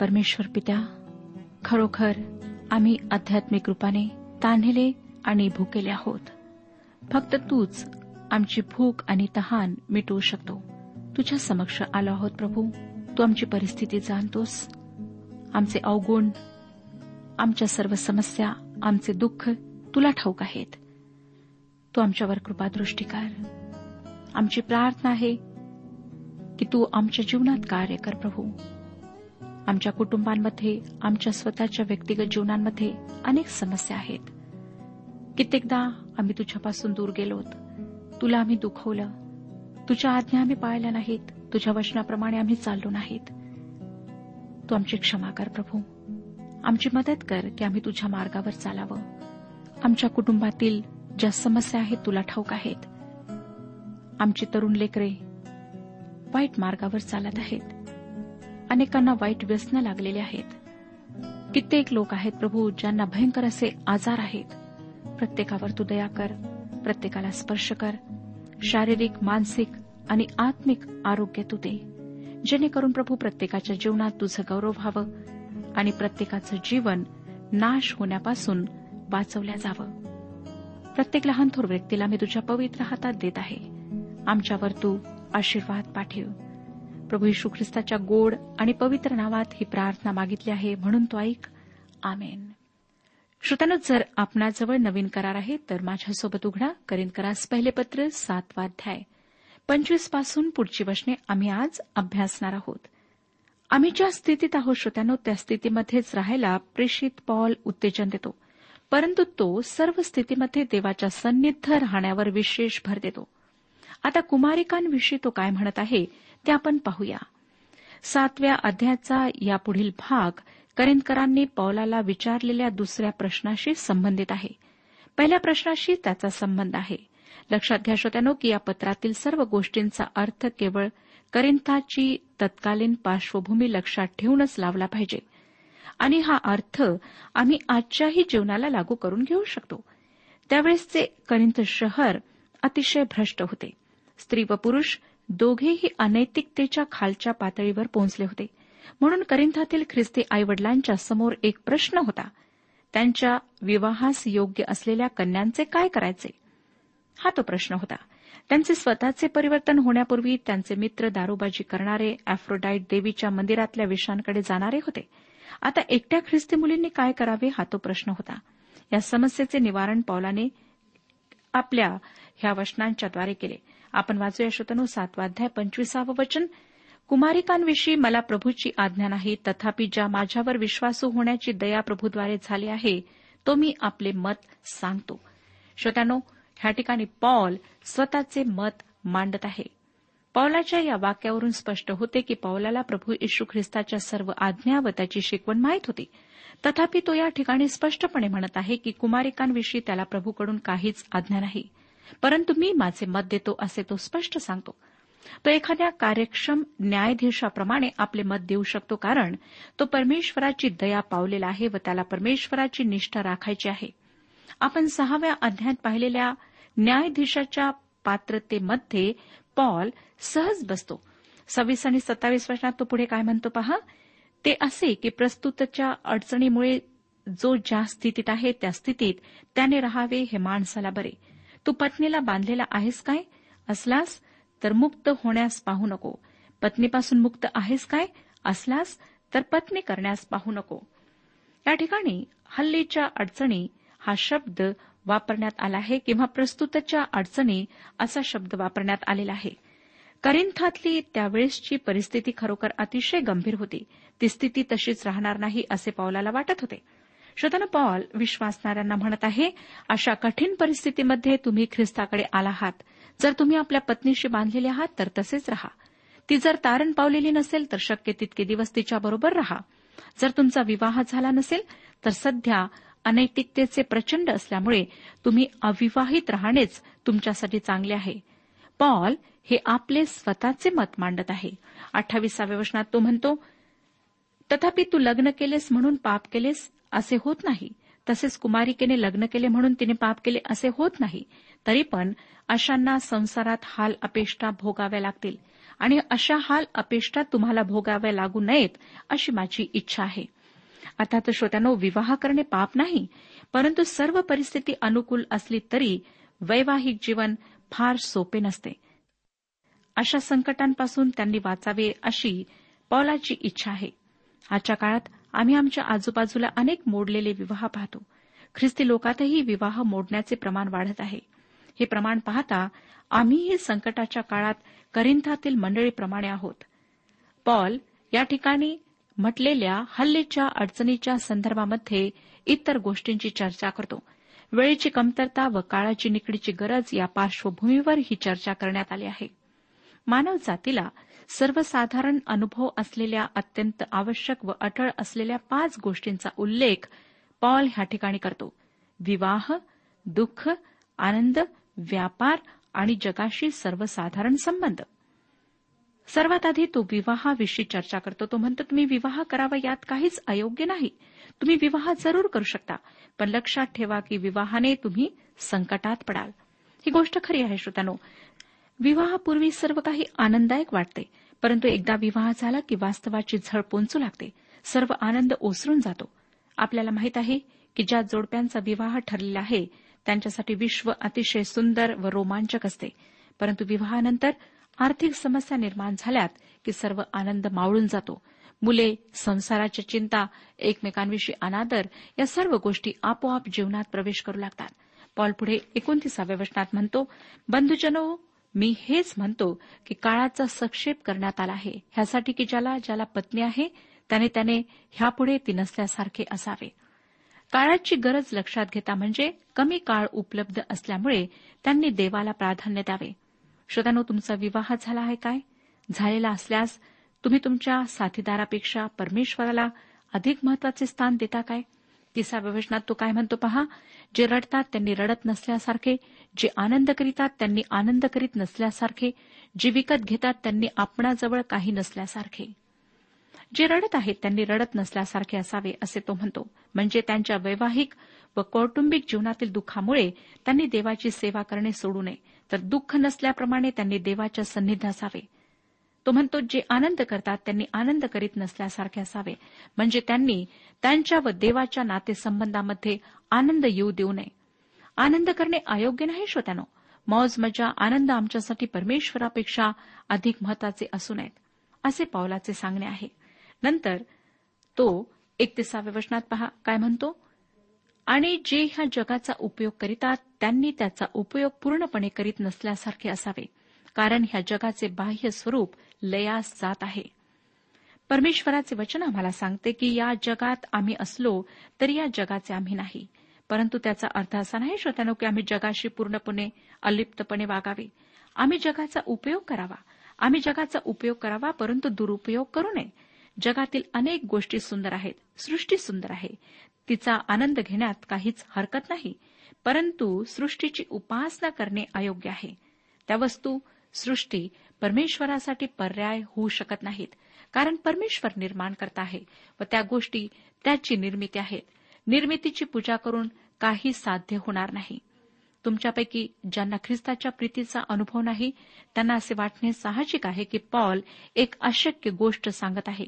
परमेश्वर पित्या खरोखर आम्ही आध्यात्मिक रूपाने तान्हेले आणि भुकेले आहोत. फक्त तूच आमची भूक आणि तहान मिटवू शकतो. तुझ्या समक्ष आलो आहोत प्रभू. तू आमची परिस्थिती जाणतोस. आमचे अवगुण आमच्या सर्व समस्या आमचे दुःख तुला ठाऊक आहेत. तू आमच्यावर कृपादृष्टी कर. आमची प्रार्थना आहे की तू आमच्या जीवनात कार्य कर प्रभू. आमच्या कुटुंबांमध्ये आमच्या स्वतःच्या व्यक्तिगत जीवनांमध्ये अनेक समस्या आहेत. कित्येकदा आम्ही तुझ्यापासून दूर गेलोत. तुला आम्ही दुखवलं. तुझ्या आज्ञा आम्ही पाळल्या नाहीत. तुझ्या वचनाप्रमाणे आम्ही चाललो नाहीत. तू आमची क्षमा कर प्रभू. आमची मदत कर की आम्ही तुझ्या मार्गावर चालावं. आमच्या कुटुंबातील ज्या समस्या आहेत तुला ठाऊक आहेत. आमची तरुण लेकरे वाईट मार्गावर चालत आहेत. अनेकांना वाईट व्यसन लागलेले आहेत. कित्येक लोक आहेत प्रभू ज्यांना भयंकर असे आजार आहेत. प्रत्येकावर तू दया कर प्रत्येकाला स्पर्श कर. शारीरिक मानसिक आणि आत्मिक आरोग्य तू दे. जेणेकरून प्रभू प्रत्येकाच्या जीवनात तुझं गौरव व्हावं आणि प्रत्येकाचं जीवन नाश होण्यापासून वाचवल्या जावं. प्रत्येक लहान थोर व्यक्तीला मी तुझ्या पवित्र हातात देत आहे. आमच्यावर तू आशीर्वाद पाठव. प्रभू यशू ख्रिस्ताच्या गोड आणि पवित्र नावात ही प्रार्थना मागितली आहे म्हणून तो ऐक. आमेन. श्रोत्यानं जर आपणाजवळ नवीन करार आहे तर माझ्यासोबत उघडा. करीन करास पहिले पत्र सातवाध्याय पंचवीसपासून पुढची वचने आम्ही आज अभ्यासणार आहोत. आम्ही ज्या स्थितीत आहोत श्रोत्यानो त्या स्थितीमध्येच राहायला प्रेषित पॉल उत्तेजन देतो. परंतु तो सर्व स्थितीमध्ये देवाच्या सन्निध राहण्यावर विशेष भर देतो. आता कुमारिकांविषयी तो काय म्हणत आहे ते आपण पाहूया. सातव्या अध्यायाचा यापुढील भाग करेंदकरांनी पौलाला विचारलेल्या दुसऱ्या प्रश्नाशी संबंधित आहे. पहिल्या प्रश्नाशी त्याचा संबंध आहे. लक्षात घ्या श्रोत्यानो की या पत्रातील सर्व गोष्टींचा अर्थ केवळ करिंथाची तत्कालीन पार्श्वभूमी लक्षात ठेवूनच लावला पाहिजे. आणि हा अर्थ आम्ही आजच्याही जीवनाला लागू करून घेऊ शकतो. त्यावेळेसचे करिंथ शहर अतिशय भ्रष्ट होते. स्त्री व पुरुष दोघेही अनैतिकतेच्या खालच्या पातळीवर पोहोचले होते. म्हणून करिंथातील ख्रिस्ती आईवडिलांच्या समोर एक प्रश्न होता. त्यांच्या विवाहास योग्य असलेल्या कन्यांचे काय करायचे? हा तो प्रश्न होता. त्यांचे स्वतःचे परिवर्तन होण्यापूर्वी त्यांचे मित्र दारूबाजी करणारे अॅफ्रोडाईट देवीच्या मंदिरातल्या विषांकडे जाणारे होते. आता एकट्या ख्रिस्ती मुलींनी काय करावे हा तो प्रश्न होता. या समस्येचे निवारण पौलाने आपल्या ह्या वचनांच्याद्वारे केले. आपण वाचूया श्रोतनो सातवाध्याय पंचवीसावं वचन. कुमारिकांविषयी मला प्रभूची आज्ञा नाही तथापि ज्या माझ्यावर विश्वासू होण्याची दया प्रभूद्वारे झाली आहे तो मी आपले मत सांगतो. श्रोत्यानो ह्या ठिकाणी पॉल स्वतःचे मत मांडत आहे. पौलाच्या या वाक्यावरून स्पष्ट होते की पौलाला प्रभू येशू ख्रिस्ताच्या सर्व आज्ञा व त्याची शिकवण माहीत होती. तथापि तो या ठिकाणी स्पष्टपणे म्हणत आहे की कुमारिकांविषयी त्याला प्रभूकडून काहीच आज्ञा नाही. परंतु मी माझे मत देतो असे तो स्पष्ट सांगतो. तो एखाद्या कार्यक्षम न्यायाधीशाप्रमाणे आपले मत देऊ शकतो कारण तो परमेश्वराची दया पावलेला आहे व त्याला परमेश्वराची निष्ठा राखायची आहे. आपण सहाव्या अध्यायात पाहिलेल्या न्यायाधीशाच्या पात्रतेमध्ये पॉल सहज बसतो. सव्वीस आणि सत्तावीस वर्षात तो पुढे काय म्हणतो पहा? ते असे की प्रस्तुतच्या अडचणीमुळे जो ज्या स्थितीत आहे त्या स्थितीत त्याने राहावे हे माणसाला बरे. तू पत्नीला बांधलेला आहेस काय? असलास तर मुक्त होण्यास पाहू नको. पत्नीपासून मुक्त आहेस काय? असलास तर पत्नी करण्यास पाहू नको. या ठिकाणी हल्लीच्या अडचणी हा शब्द वापरण्यात आला आहे किंवा प्रस्तुतच्या अडचणी असा शब्द वापरण्यात आलेला आहे. करिंथातली त्यावेळेसची परिस्थिती खरोखर अतिशय गंभीर होती. ती स्थिती तशीच राहणार नाही असे पावलाला वाटत होते. श्रोताना पॉल विश्वासणाऱ्यांना म्हणत आहे अशा कठीण परिस्थितीमध्ये तुम्ही ख्रिस्ताकडे आला आहात. जर तुम्ही आपल्या पत्नीशी बांधलेले आहात तर तसेच रहा. ती जर तारण पावलेली नसेल तर शक्य तितके दिवस तिच्याबरोबर रहा. जर तुमचा विवाह झाला नसेल तर सध्या अनैतिकतेचे प्रचंड असल्यामुळे तुम्ही अविवाहित राहणेच तुमच्यासाठी चांगले आहे. पॉल हे आपले स्वतःचे मत मांडत आहे. अठ्ठावीसाव्या वचनात तो म्हणतो तथापि तू लग्न केलेस म्हणून पाप केलेस असे होत नाही. तसेच कुमारिकेने लग्न केले म्हणून तिने पाप केले असे होत नाही. तरी पण अशांना संसारात हाल अपेष्टा भोगाव्या लागतील. आणि अशा हाल अपेष्टा तुम्हाला भोगाव्या लागू नयेत अशी माझी इच्छा आहे. अर्थात श्रोत्यानो विवाह करणे पाप नाही परंतु सर्व परिस्थिती अनुकूल असली तरी वैवाहिक जीवन फार सोपे नसते. अशा संकटांपासून त्यांनी वाचावे अशी पौलाची इच्छा आहे. आजच्या काळात आम्ही आमच्या आजूबाजूला अनेक मोडलेले विवाह पाहतो. ख्रिस्ती लोकातही विवाह मोडण्याचे प्रमाण वाढत आहे. हे प्रमाण पाहता आम्हीही संकटाच्या काळात करिंथातील मंडळीप्रमाणे आहोत. पॉल या ठिकाणी म्हटलेल्या हल्लीच्या अडचणीच्या संदर्भामध्ये इतर गोष्टींची चर्चा करतो. वेळेची कमतरता व काळाची निकडीची गरज या पार्श्वभूमीवर ही चर्चा करण्यात आली आहे. मानव जातीला सर्वसाधारण अनुभव असलेल्या अत्यंत आवश्यक व अटळ असलेल्या पाच गोष्टींचा उल्लेख पॉल ह्या ठिकाणी करतो. विवाह दुःख आनंद व्यापार आणि जगाशी सर्वसाधारण संबंध. सर्वात आधी तो विवाहाविषयी चर्चा करतो. तो म्हणतो तुम्ही विवाह करावा यात काहीच अयोग्य नाही. तुम्ही विवाह जरूर करू शकता पण लक्षात ठेवा की विवाहाने तुम्ही संकटात पडाल. ही गोष्ट खरी आहे श्रोत्यानो. विवाहापूर्वी सर्व काही आनंददायक वाटते परंतु एकदा विवाह झाला की वास्तवाची झळ पोंचू लागते. सर्व आनंद ओसरून जातो. आपल्याला माहीत आहे की ज्या जोडप्यांचा विवाह ठरलेला आहे त्यांच्यासाठी विश्व अतिशय सुंदर व रोमांचक असते. परंतु विवाहानंतर आर्थिक समस्या निर्माण झाल्यात की सर्व आनंद मावळून जातो. मुले संसाराची चिंता एकमेकांविषयी अनादर या सर्व गोष्टी आपोआप जीवनात प्रवेश करू लागतात. पॉल पुढे एकोणतीसाव्या वचनात म्हणतो बंधुजनो मी हेच म्हणतो की काळाचा सक्षेप करण्यात आला आहे. ह्यासाठी की ज्याला ज्याला पत्नी आहे त्याने त्याने ह्यापुढे ती नसल्यासारखे असावे. काळाची गरज लक्षात घेता म्हणजे कमी काळ उपलब्ध असल्यामुळे त्यांनी देवाला प्राधान्य द्यावे. श्रोत्यानो तुमचा विवाह झाला आहे काय? झालेला असल्यास तुम्ही तुमच्या साथीदारापेक्षा परमेश्वराला अधिक महत्त्वाचे स्थान देता काय? तिसाव्या वचनात तो काय म्हणतो पहा? जे रडतात त्यांनी रडत नसल्यासारखे जे आनंद करीतात त्यांनी आनंद करीत नसल्यासारखे जे विकत घेतात त्यांनी आपणाजवळ काही नसल्यासारखे. जे रडत आहेत त्यांनी रडत नसल्यासारखे असावे असे तो म्हणतो. म्हणजे त्यांच्या वैवाहिक व कौटुंबिक जीवनातील दुःखामुळे त्यांनी देवाची सेवा करणे सोडू नये. तर दुःख नसल्याप्रमाणे त्यांनी देवाच्या सन्निध असावे. तो म्हणतो जे आनंद करतात त्यांनी आनंद करीत नसल्यासारखे असावे. म्हणजे त्यांनी त्यांच्या व देवाच्या नातेसंबंधामध्ये आनंद येऊ देऊ नये. आनंद करणे अयोग्य नाही श्रोत्यानो. मौज मजा आनंद आमच्यासाठी परमेश्वरापेक्षा अधिक महत्त्वाचे असू नयेत. असे पावलाचे सांगणे आहे. नंतर तो एकतीसाव्या वचनात पहा काय म्हणतो? आणि जे ह्या जगाचा उपयोग करीतात त्यांनी त्याचा उपयोग पूर्णपणे करीत नसल्यासारखे असावे. कारण ह्या जगाचे बाह्य स्वरूप लयास जात आहे. परमेश्वराचे वचन आम्हाला सांगते की या जगात आम्ही असलो तरी या जगाचे आम्ही नाही. परंतु त्याचा अर्थ असा नाही श्रोत्यानो की आम्ही जगाशी पूर्णपणे अलिप्तपणे वागावे. आम्ही जगाचा उपयोग करावा. आम्ही जगाचा उपयोग करावा परंतु दुरुपयोग करू नये. जगातील अनेक गोष्टी सुंदर आहेत सृष्टी सुंदर आहे. तिचा आनंद घेण्यात काहीच हरकत नाही. परंतु सृष्टीची उपासना करणे अयोग्य आहे. त्या वस्तू सृष्टी परमेश्वरासाठी पर्याय होऊ शकत नाहीत. कारण परमेश्वर निर्माण करता आहे व त्या गोष्टी त्याची निर्मिती आहेत. निर्मितीची पूजा करून काही साध्य होणार नाही. तुमच्यापैकी ज्यांना ख्रिस्ताच्या प्रीतीचा अनुभव नाही त्यांना असे वाटणे साहजिक आहे की पॉल एक अशक्य गोष्ट सांगत आहे.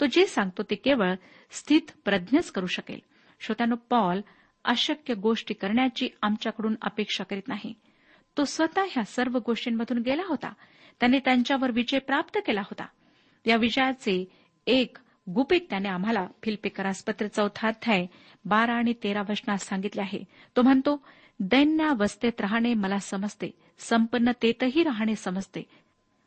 तो जे सांगतो ते केवळ स्थित प्रज्ञच करू शकेल. श्रोत्यानो पॉल अशक्य गोष्टी करण्याची आमच्याकडून अपेक्षा करीत नाही. तो स्वतः ह्या सर्व गोष्टींमधून गेला होता. त्याने त्यांच्यावर विजय प्राप्त केला होता. या विजयाचे एक गुपित त्याने आम्हाला फिल्पेकरासपत्र चौथा अध्याय बारा आणि तेरा वचनात सांगितले आहे. तो म्हणतो दैन्यावस्थेत राहणे मला समजते. संपन्नतेतही राहणे समजते.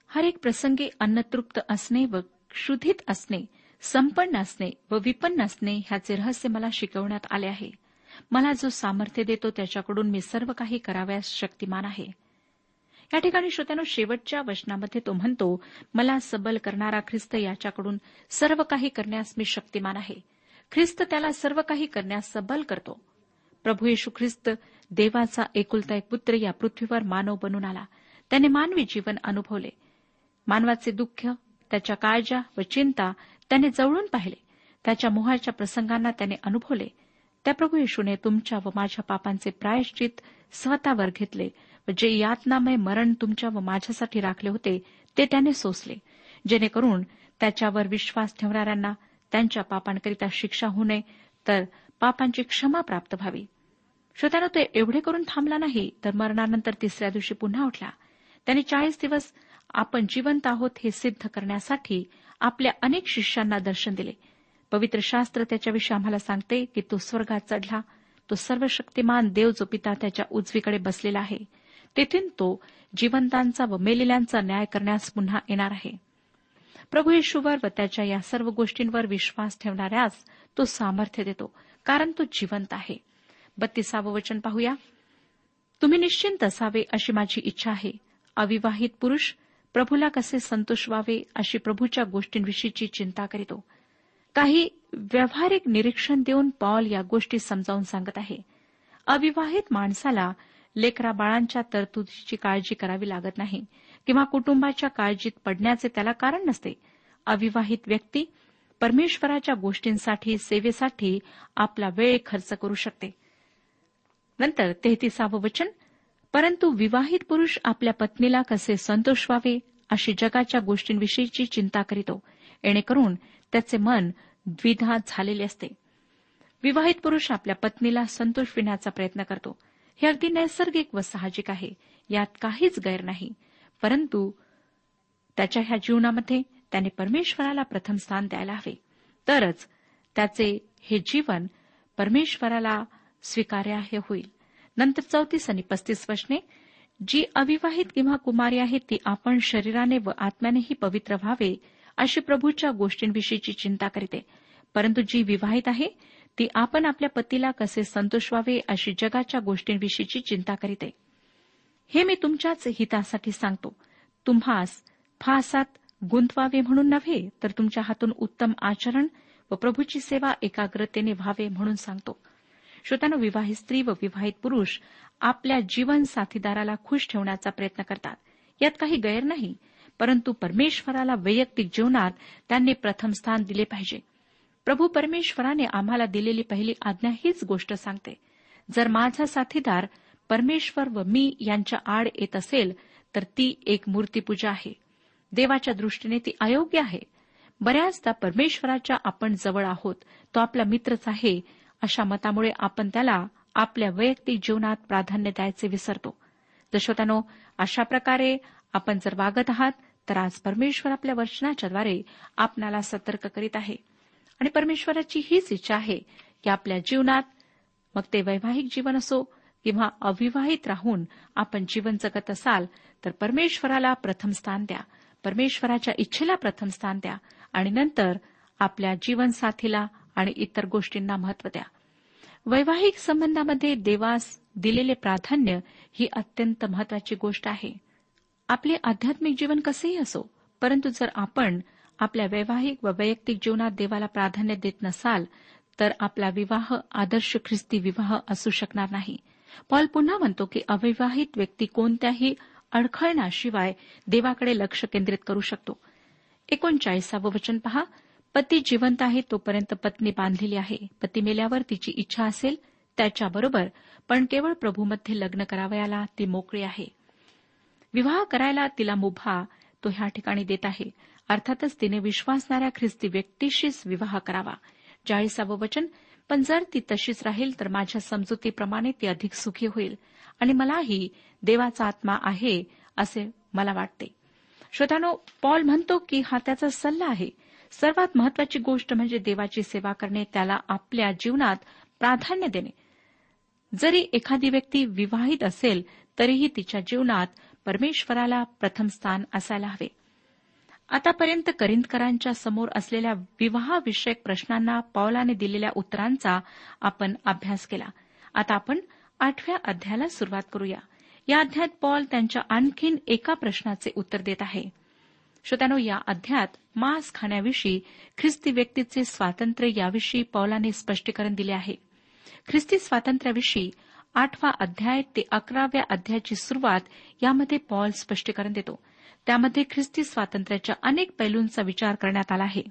हर एक प्रसंगी अन्नतृप्त असणे व क्षुधित असणे संपन्न असणे व विपन्न असणे ह्याचे रहस्य मला शिकवण्यात आले आहे. मला जो सामर्थ्य देतो त्याच्याकडून मी सर्व काही कराव्यास शक्तिमान आहे. या ठिकाणी श्रोत्यानो शेवटच्या वचनामध्ये तो म्हणतो मला सबल करणारा ख्रिस्त याच्याकडून सर्व काही करण्यास मी शक्तिमान आहे. ख्रिस्त त्याला सर्व काही करण्यास सबल करतो. प्रभू येशू ख्रिस्त देवाचा एकुलता एक पुत्र या पृथ्वीवर मानव बनून आला. त्याने मानवी जीवन अनुभवले. मानवाचे दुःख त्याच्या काळजा व चिंता त्याने जवळून पाहिले. त्याच्या मोहाच्या प्रसंगांना त्याने अनुभवले. त्या प्रभू येशूने तुमच्या व माझ्या पापांचे प्रायश्चित स्वतःवर घेतले व जे यातनामय मरण तुमच्या व माझ्यासाठी राखले होते ते त्याने सोसले. जेणेकरून त्याच्यावर विश्वास ठेवणाऱ्यांना त्यांच्या पापांकरिता शिक्षा होऊ नये तर पापांची क्षमा प्राप्त व्हावी. श्रोत्यानं ते एवढे करून थांबला नाही तर मरणानंतर तिसऱ्या दिवशी पुन्हा उठला. त्याने चाळीस दिवस आपण जिवंत आहोत हे सिद्ध करण्यासाठी आपल्या अनेक शिष्यांना दर्शन दिले. पवित्र शास्त्र त्याच्याविषयी आम्हाला सांगते की तो स्वर्गात चढला. तो सर्व शक्तिमान देव जो पिता त्याच्या उजवीकडे बसलेला आहे तेथून तो जिवंतांचा व मेलेल्यांचा न्याय करण्यास पुन्हा येणार आहे. प्रभू येशूवर व त्याच्या या सर्व गोष्टींवर विश्वास ठेवणाऱ्यास तो सामर्थ्य देतो कारण तो जिवंत आहे. बत्तीसावं वचन पाहूया. तुम्ही निश्चिंत असावे अशी माझी इच्छा आहे. अविवाहित पुरुष प्रभूला कसे संतोष व्हावे अशी प्रभूच्या गोष्टींविषयीची चिंता करीतो. काही व्यावहारिक निरीक्षण देऊन पॉल या गोष्टी समजावून सांगत आहे. अविवाहित माणसाला लेकरा बाळांच्या तरतुदीची काळजी करावी लागत नाही किंवा कुटुंबाच्या काळजीत पडण्याचे त्याला कारण नसते. अविवाहित व्यक्ती परमेश्वराच्या गोष्टींसाठी सेवेसाठी आपला वेळ खर्च करू शकते. नंतर तेहतीसावं वचन परंतु विवाहित पुरुष आपल्या पत्नीला कसे संतोष व्हावे अशी जगाच्या गोष्टींविषयीची चिंता करीतो येणेकरून त्याचे मन द्विधा झालेले असते. विवाहित पुरुष आपल्या पत्नीला संतोष विण्याचा प्रयत्न करतो. हे अगदी नैसर्गिक व साहजिक आहे. यात काहीच गैर नाही. परंतु त्याच्या ह्या जीवनामध्ये त्याने परमेश्वराला प्रथम स्थान द्यायला हवे. तरच त्याचे हे जीवन परमेश्वराला स्वीकार्य होईल. नंतर चौतीस आणि पस्तीस वचने जी अविवाहित किंवा कुमारी आहे ती आपण शरीराने व आत्म्यानेही पवित्र व्हावे अशी प्रभूच्या गोष्टींविषयीची चिंता करते. परंतु जी विवाहित आहे ती आपण आपल्या पतीला कसे संतोष व्हावे अशी जगाच्या गोष्टींविषयीची चिंता करीते. हे मी तुमच्याच हितासाठी सांगतो. तुम्हास फासात गुंतवावे म्हणून नव्हे तर तुमच्या हातून उत्तम आचरण व प्रभूची सेवा एकाग्रतेने व्हावे म्हणून सांगतो. श्रोत्यानं विवाहित स्त्री व विवाहित पुरुष आपल्या जीवन साथीदाराला खुश ठेवण्याचा प्रयत्न करतात. यात काही गैर नाही परंतु परमेश्वराला वैयक्तिक जीवनात त्यांनी प्रथम स्थान दिले पाहिजे. प्रभू परमेश्वराने आम्हाला दिलेली पहिली आज्ञा हीच गोष्ट सांगते. जर माझा साथीदार परमेश्वर व मी यांच्या आड येत असेल तर ती एक मूर्तीपूजा आहे. देवाच्या दृष्टीने ती अयोग्य आहे. बऱ्याचदा परमेश्वराच्या आपण जवळ आहोत तो आपला मित्रच आहे अशा मतामुळे आपण त्याला आपल्या वैयक्तिक जीवनात प्राधान्य द्यायचे विसरतो. जशोतानो अशा प्रकारे आपण जर वागत आहात तर आज परमेश्वर आपल्या वचनाच्याद्वारे आपणाला सतर्क करीत आहे. आणि परमेश्वराची हीच इच्छा आहे की आपल्या जीवनात मग ते वैवाहिक जीवन असो किंवा अविवाहित राहून आपण जीवन जगत असाल तर परमेश्वराला प्रथम स्थान द्या. परमेश्वराच्या इच्छेला प्रथम स्थान द्या आणि नंतर आपल्या जीवनसाथीला आणि इतर गोष्टींना महत्त्व द्या. वैवाहिक संबंधामध्ये देवास दिलेले प्राधान्य ही अत्यंत महत्वाची गोष्ट आहे. आपले आध्यात्मिक जीवन कसेही असो परंतु जर आपण आपल्या वैवाहिक व वैयक्तिक जीवनात देवाला प्राधान्य देत नसाल तर आपला विवाह आदर्श ख्रिस्ती विवाह असू शकणार नाही. पॉल पुन्हा म्हणतो की अविवाहित व्यक्ती कोणत्याही अडखळण्याशिवाय देवाकडे लक्ष केंद्रित करू शकतो. एकोणचाळीसावं वचन पहा. पती जिवंत आहे तोपर्यंत पत्नी बांधलेली आहे. पती मेल्यावर तिची इच्छा असेल त्याच्याबरोबर पण केवळ प्रभूमध्ये लग्न करावयाला ती मोकळी आहे. विवाह करायला तिला मुभा तो ह्या ठिकाणी देत आहे. अर्थातच तिने विश्वासणाऱ्या ख्रिस्ती व्यक्तीशीच विवाह करावा. चाळीसावं वचन पण जर ती तशीच राहील तर माझ्या समजुतीप्रमाणे ती अधिक सुखी होईल आणि मलाही देवाचा आत्मा आहे असे मला वाटते. श्रोतानो पॉल म्हणतो की हा त्याचा सल्ला आहे. सर्वात महत्वाची गोष्ट म्हणजे देवाची सेवा करणे त्याला आपल्या जीवनात प्राधान्य देणे. जरी एखादी व्यक्ती विवाहित असेल तरीही तिच्या जीवनात परमेश्वराला प्रथम स्थान असायला हवे. आतापर्यंत करिंदकरांच्या समोर असलेल्या विवाहविषयक प्रश्नांना पौलाने दिलेल्या उत्तरांचा आपण अभ्यास केला. आता आपण आठव्या अध्यायाला सुरुवात करूया. या अध्यायात पॉल त्यांच्या आणखीन एका प्रश्नाचे उत्तर देत आहे. श्रोत्यानो या अध्यात मांस खाण्याविषयी ख्रिस्ती व्यक्तीचे स्वातंत्र्य याविषयी पौलाने स्पष्टीकरण दिले आहे. ख्रिस्ती स्वातंत्र्याविषयी आठवा अध्याय ते अकराव्या अध्यायाची सुरुवात यामध्ये पॉल स्पष्टीकरण देतो. त्यामध्ये ख्रिस्ती स्वातंत्र्याच्या अनेक पैलूंचा विचार करण्यात आला आहे.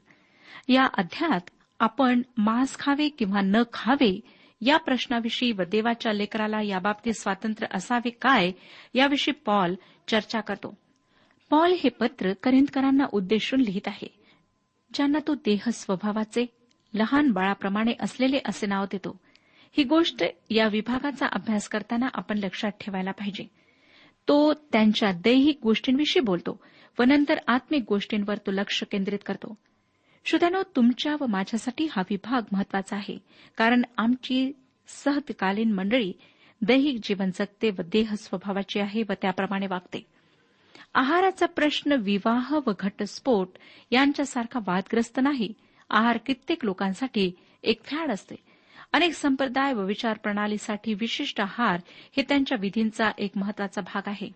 या अध्यायात आपण मांस खावे किंवा न खावे या प्रश्नाविषयी व देवाच्या लेकराला याबाबतीत स्वातंत्र्य असावे काय याविषयी पॉल चर्चा करतो. पॉल हे पत्र करिंदकरांना उद्देशून लिहित आहे ज्यांना तो देह स्वभावाचे लहान बाळाप्रमाणे असलेले असे नाव देतो. ही गोष्ट या विभागाचा अभ्यास करताना आपण लक्षात ठेवायला पाहिजे. तो त्यांच्या दैहिक गोष्टींविषयी बोलतो व नंतर आत्मिक गोष्टींवर तो लक्ष केंद्रित करतो. श्रोत्यानो तुमच्या व माझ्यासाठी हा विभाग महत्त्वाचा आहे कारण आमची सहतकालीन मंडळी दैहिक जीवन जगते व देह स्वभावाची आहे व त्याप्रमाणे वागते. आहाराचा प्रश्न विवाह व घटस्फोट यांच्यासारखा वादग्रस्त नाही. आहार कित्येक लोकांसाठी एक फॅड असते. अनेक संप्रदाय व विचार प्रणालीसाठी विशिष्ट आहार हे त्यांच्या विधींचा एक महत्त्वाचा भाग आहे.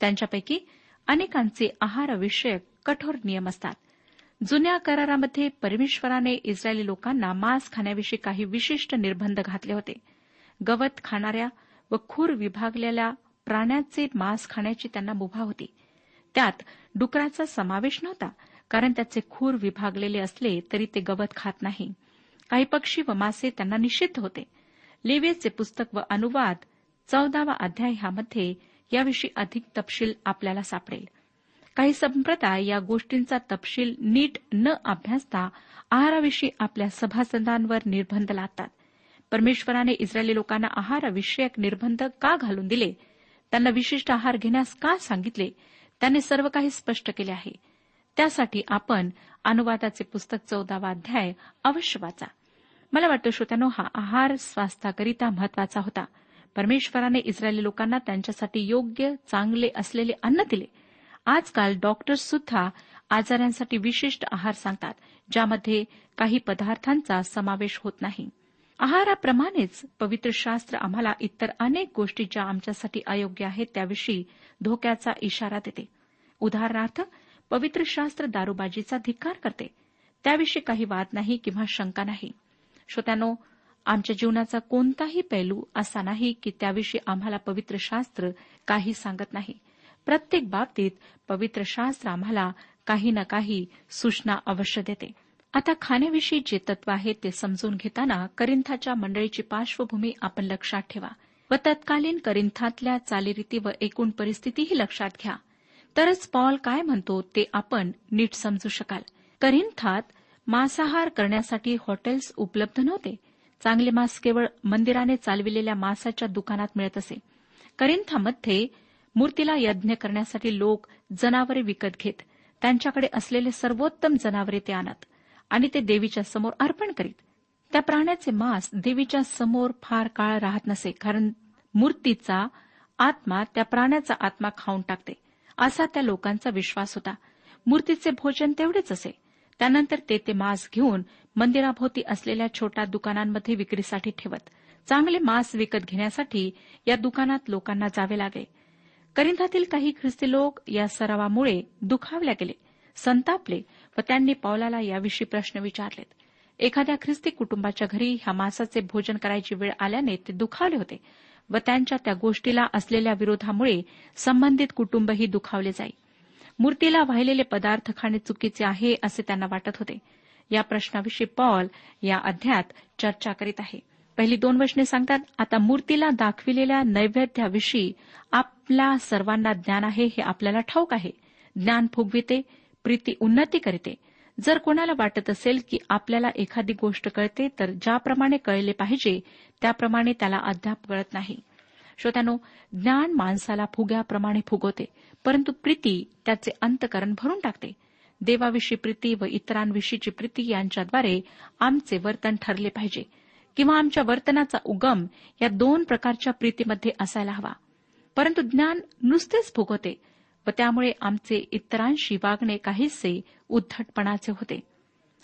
त्यांच्यापैकी अनेकांचे आहारविषयक कठोर नियम असतात. जुन्या करारामध्ये परमेश्वराने इस्रायली लोकांना मांस खाण्याविषयी काही विशिष्ट निर्बंध घातले होते. गवत खाणाऱ्या व खूर विभागलेल्या प्राण्याचे मांस खाण्याची त्यांना मुभा होती. त्यात डुकराचा समावेश नव्हता कारण त्याचे खूर विभागलेले असले तरी ते गवत खात नाही. काही पक्षी व मासे त्यांना निषिद्ध होते. लेवेचे पुस्तक व अनुवाद चौदावा अध्याय ह्यामध्ये याविषयी अधिक तपशील आपल्याला सापडेल. काही संप्रदाय या गोष्टींचा तपशील नीट न अभ्यासता आहाराविषयी आपल्या सभासदांवर निर्बंध लादतात. परमेश्वराने इस्रायली लोकांना आहाराविषयक निर्बंध का घालून दिले? त्यांना विशिष्ट आहार घेण्यास का सांगितले? त्याने सर्व काही स्पष्ट केले आहे. त्यासाठी आपण अनुवादाचे पुस्तक चौदावा अध्याय अवश्य वाचा. मला वाटतं श्रोत्यानो हा आहार स्वास्थ्याकरिता महत्त्वाचा होता. परमेश्वराने इस्रायली लोकांना त्यांच्यासाठी योग्य चांगले असलेले अन्न दिले. आजकाल डॉक्टर्स सुद्धा आजारांसाठी विशिष्ट आहार सांगतात ज्यामध्ये काही पदार्थांचा समावेश होत नाही. आहाराप्रमाणेच पवित्र शास्त्र आम्हाला इतर अनेक गोष्टी ज्या आमच्यासाठी अयोग्य आहेत त्याविषयी धोक्याचा इशारा देते. उदाहरणार्थ पवित्र शास्त्र दारूबाजीचा धिक्कार करते. त्याविषयी काही वाद नाही किंवा शंका नाही. श्रोत्यानो आमच्या जीवनाचा कोणताही पैलू असा नाही की त्याविषयी आम्हाला पवित्र शास्त्र काही सांगत नाही. प्रत्येक बाबतीत पवित्र शास्त्र आम्हाला काही ना काही सूचना अवश्य देते. आता खाण्याविषयी जे तत्व आहे ते समजून घेताना करिंथाच्या मंडळीची पार्श्वभूमी आपण लक्षात ठेवा व तत्कालीन करिंथातल्या चालीरीती व एकूण परिस्थितीही लक्षात घ्या. तरच पॉल काय म्हणतो ते आपण नीट समजू शकाल. करिंथात मांसाहार करण्यासाठी हॉटेल्स उपलब्ध नव्हते. चांगले मांस केवळ मंदिराने चालविलेल्या मांसाच्या दुकानात मिळत असे. करिंथामध्ये मूर्तीला यज्ञ करण्यासाठी लोक जनावरे विकत घेत त्यांच्याकडे असलेले सर्वोत्तम जनावरे ते आणत आणि ते देवीच्या समोर अर्पण करीत. त्या प्राण्याचे मांस देवीच्या समोर फार काळ राहत नसे कारण मूर्तीचा आत्मा त्या प्राण्याचा आत्मा खाऊन टाकते. असा त्या लोकांचा विश्वास होता. मूर्तीचे भोजन तेवढेच असे. त्यानंतर ते ते मांस घेऊन मंदिराभोवती असलेल्या छोट्या दुकानांमध्ये विक्रीसाठी ठेवत चांगले मांस विकत घेण्यासाठी या दुकानात लोकांना जावे लागे. करिंधातील काही ख्रिस्ती लोक या सरावामुळे दुखावल्या गेले संतापले व त्यांनी पावलाला याविषयी प्रश्न विचारलेत. एखाद्या ख्रिस्ती कुटुंबाच्या घरी ह्या मांसाचे भोजन करायची वेळ आल्याने ते दुखावले होते. व त्यांच्या त्या गोष्टीला असलेल्या विरोधामुळे संबंधित कुटुंबही दुखावले जाई. मूर्तीला वाहिलेले पदार्थ खाणे चुकीचे आहे असे त्यांना वाटत होते. या प्रश्नाविषयी पॉल या अध्यात चर्चा करीत आहे. पहिली दोन वचने सांगतात आता मूर्तीला दाखविलेल्या नैवेद्याविषयी आपला सर्वांना ज्ञान आहे हे आपल्याला ठाऊक आहे. ज्ञान फुगविते प्रीती उन्नती करते. जर कोणाला वाटत असेल की आपल्याला एखादी गोष्ट कळते तर ज्याप्रमाणे कळले पाहिजे त्याप्रमाणे त्याला अद्याप कळत नाही. श्रोत्यानो ज्ञान माणसाला फुग्याप्रमाणे फुगवते परंतु प्रीती त्याचे अंतकरण भरून टाकते. देवाविषयी प्रीती व इतरांविषयीची प्रीती यांच्याद्वारे आमचे वर्तन ठरले पाहिजे किंवा आमच्या वर्तनाचा उगम या दोन प्रकारच्या प्रीतीमध्ये असायला हवा. परंतु ज्ञान नुसतेच फुगवते व त्यामुळे आमचे इतरांशी वागणे काहीसे उद्धटपणाचे होते.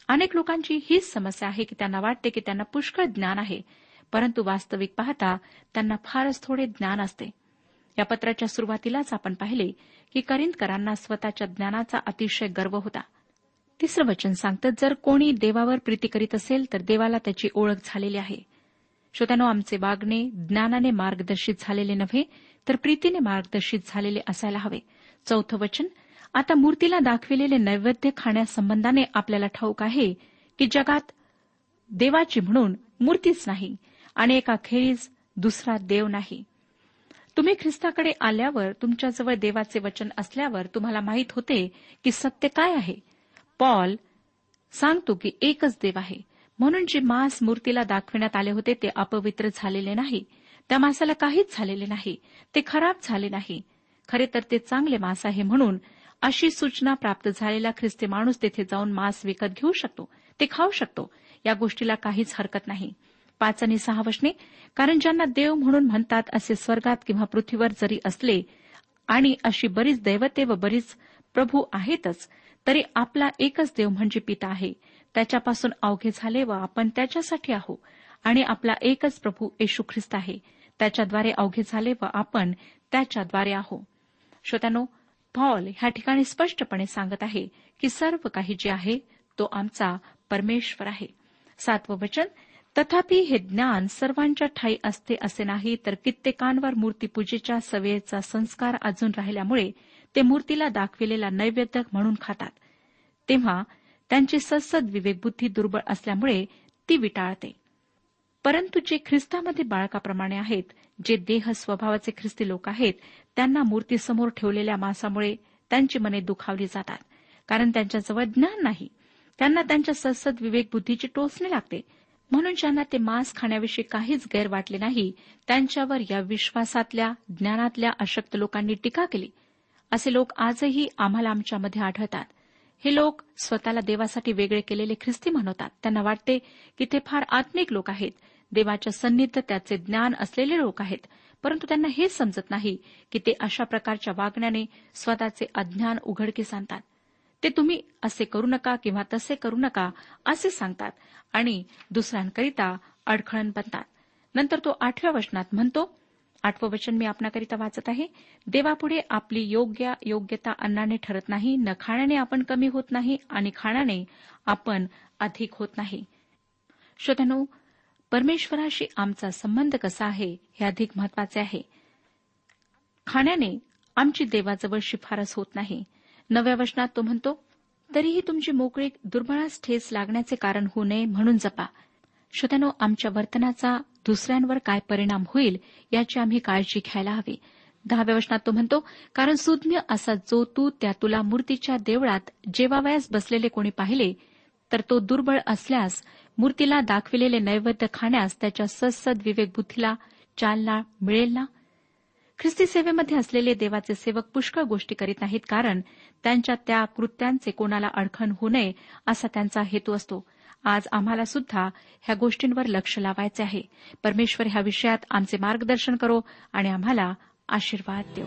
अनेक लोकांची हीच समस्या आहे की त्यांना वाटते की त्यांना पुष्कळ ज्ञान आहे परंतु वास्तविक पाहता त्यांना फारच थोडे ज्ञान असते. या पत्राच्या सुरुवातीलाच आपण पाहिले की करिंदकरांना स्वतःच्या ज्ञानाचा अतिशय गर्व होता. तिसरं वचन सांगतं जर कोणी देवावर प्रीती करीत असेल तर देवाला त्याची ओळख झालेली आहे. श्रोत्यानो आमचे वागणे ज्ञानाने मार्गदर्शित झालेले नव्हे तर प्रीतीने मार्गदर्शित झालेले असायला हवे. चौथं वचन. आता मूर्तीला दाखविलेले नैवेद्य खाण्यासंबंधाने आपल्याला ठाऊक आहे की जगात देवाची म्हणून मूर्तीच नाही आणि एका खेरीज दुसरा देव नाही. तुम्ही ख्रिस्ताकडे आल्यावर तुमच्याजवळ देवाचे वचन असल्यावर तुम्हाला माहीत होते की सत्य काय आहे. पॉल सांगतो की एकच देव आहे. म्हणून जे मांस मूर्तीला दाखविण्यात आले होते ते अपवित्र झालेले नाही. त्या मांसाला काहीच झालेले नाही. ते खराब झाले नाही. खरे तर ते चांगले मांस आहे म्हणून अशी सूचना प्राप्त झालेला ख्रिस्ती माणूस तेथे जाऊन मांस विकत घेऊ शकतो ते खाऊ शकतो या गोष्टीला काहीच हरकत नाही. पाच आणि सहा वशने कारण ज्यांना देव म्हणून म्हणतात असे स्वर्गात किंवा पृथ्वीवर जरी असले आणि अशी बरीच दैवते व बरीच प्रभू आहेतच तरी आपला एकच देव म्हणजे पिता आहे. त्याच्यापासून अवघे झाले व आपण त्याच्यासाठी आहो आणि आपला एकच प्रभू येशू ख्रिस्त आहे. त्याच्याद्वारे अवघे झाले व आपण त्याच्याद्वारे आहो श्रोत्यानो पॉल ह्या ठिकाणी स्पष्टपणे सांगत आहे की सर्व काही जे आहे तो आमचा परमेश्वर आहे. सातवं वचन तथापि हे ज्ञान सर्वांच्या ठाई असते असे नाही तर कित्येकांवर मूर्तीपूजेच्या सवयीचा संस्कार अजून राहिल्यामुळे ते मूर्तीला दाखविलेला नैवेद्य म्हणून खातात. तेव्हा त्यांची ससद विवेकबुद्धी दुर्बळ असल्यामुळे ती विटाळते. परंतु जे ख्रिस्तामध्ये बाळकाप्रमाणे आहेत जे देह स्वभावाचे ख्रिस्ती लोक आहेत त्यांना मूर्तीसमोर ठेवलेल्या मांसामुळे त्यांची मने दुखावली जातात. कारण त्यांच्याजवळ ज्ञान नाही. त्यांना त्यांच्या सद्सद विवेकबुद्धीची टोचणे लागते. म्हणून ज्यांना ते मांस खाण्याविषयी काहीच गैर वाटले नाही त्यांच्यावर या विश्वासातल्या ज्ञानातल्या अशक्त लोकांनी टीका केली. असे लोक आजही आम्हाला आमच्यामध्ये आढळतात. हे लोक स्वतःला देवासाठी वेगळे केलेले ख्रिस्ती म्हणवतात त्यांना वाटते की ते फार आत्मिक लोक आहेत. देवाच्या सन्नीत त्याचे ज्ञान असलेले लोक आहेत. परंतु त्यांना हेच समजत नाही की ते अशा प्रकारच्या वागण्याने स्वतःचे अज्ञान उघडकीस आणतात. ते तुम्ही असे करू नका किंवा तसे करू नका असे सांगतात आणि दुसऱ्यांकरिता अडखळण बनतात. नंतर तो आठव्या वचनात म्हणतो आठवं वचन मी आपणाकरिता वाचत आहे. देवापुढे आपली योग्य योग्यता अन्नाने ठरत नाही न खाण्याने आपण कमी होत नाही आणि खाण्याने आपण अधिक होत नाही. श्रोत्यानो परमेश्वराशी आमचा संबंध कसा आहे हे अधिक महत्त्वाचे आहे. खाण्याने आमची देवाजवळ शिफारस होत नाही. नव्या वचनात तो म्हणतो तरीही तुमची मोकळीक दुर्बळास ठेस लागण्याचे कारण होऊ नये म्हणून जपा. श्रोत्यानो आमच्या वर्तनाचा दुसऱ्यांवर काय परिणाम होईल याची आम्ही काळजी घ्यायला हवी. दहाव्या वचनात तो म्हणतो कारण सुज्ञ असा जो तू त्या तुला मूर्तीच्या देवळात जेवावयास बसलेले कोणी पाहिले तर तो दुर्बळ असल्यास मूर्तीला दाखविलेले नैवेद्य खाण्यास त्याच्या सद्सद विवेकबुद्धीला चालना मिळेल ना? ख्रिस्ती सेवेमध्ये असलेले देवाचे सेवक पुष्कळ गोष्टी करीत नाहीत कारण त्यांच्या त्या कृत्यांचे कोणाला अडखण होऊ नये असा त्यांचा हेतू असतो. आज आम्हाला सुद्धा ह्या गोष्टींवर लक्ष लावायचे आहे. परमेश्वर ह्या विषयात आमचे मार्गदर्शन करो आणि आम्हाला आशीर्वाद देऊ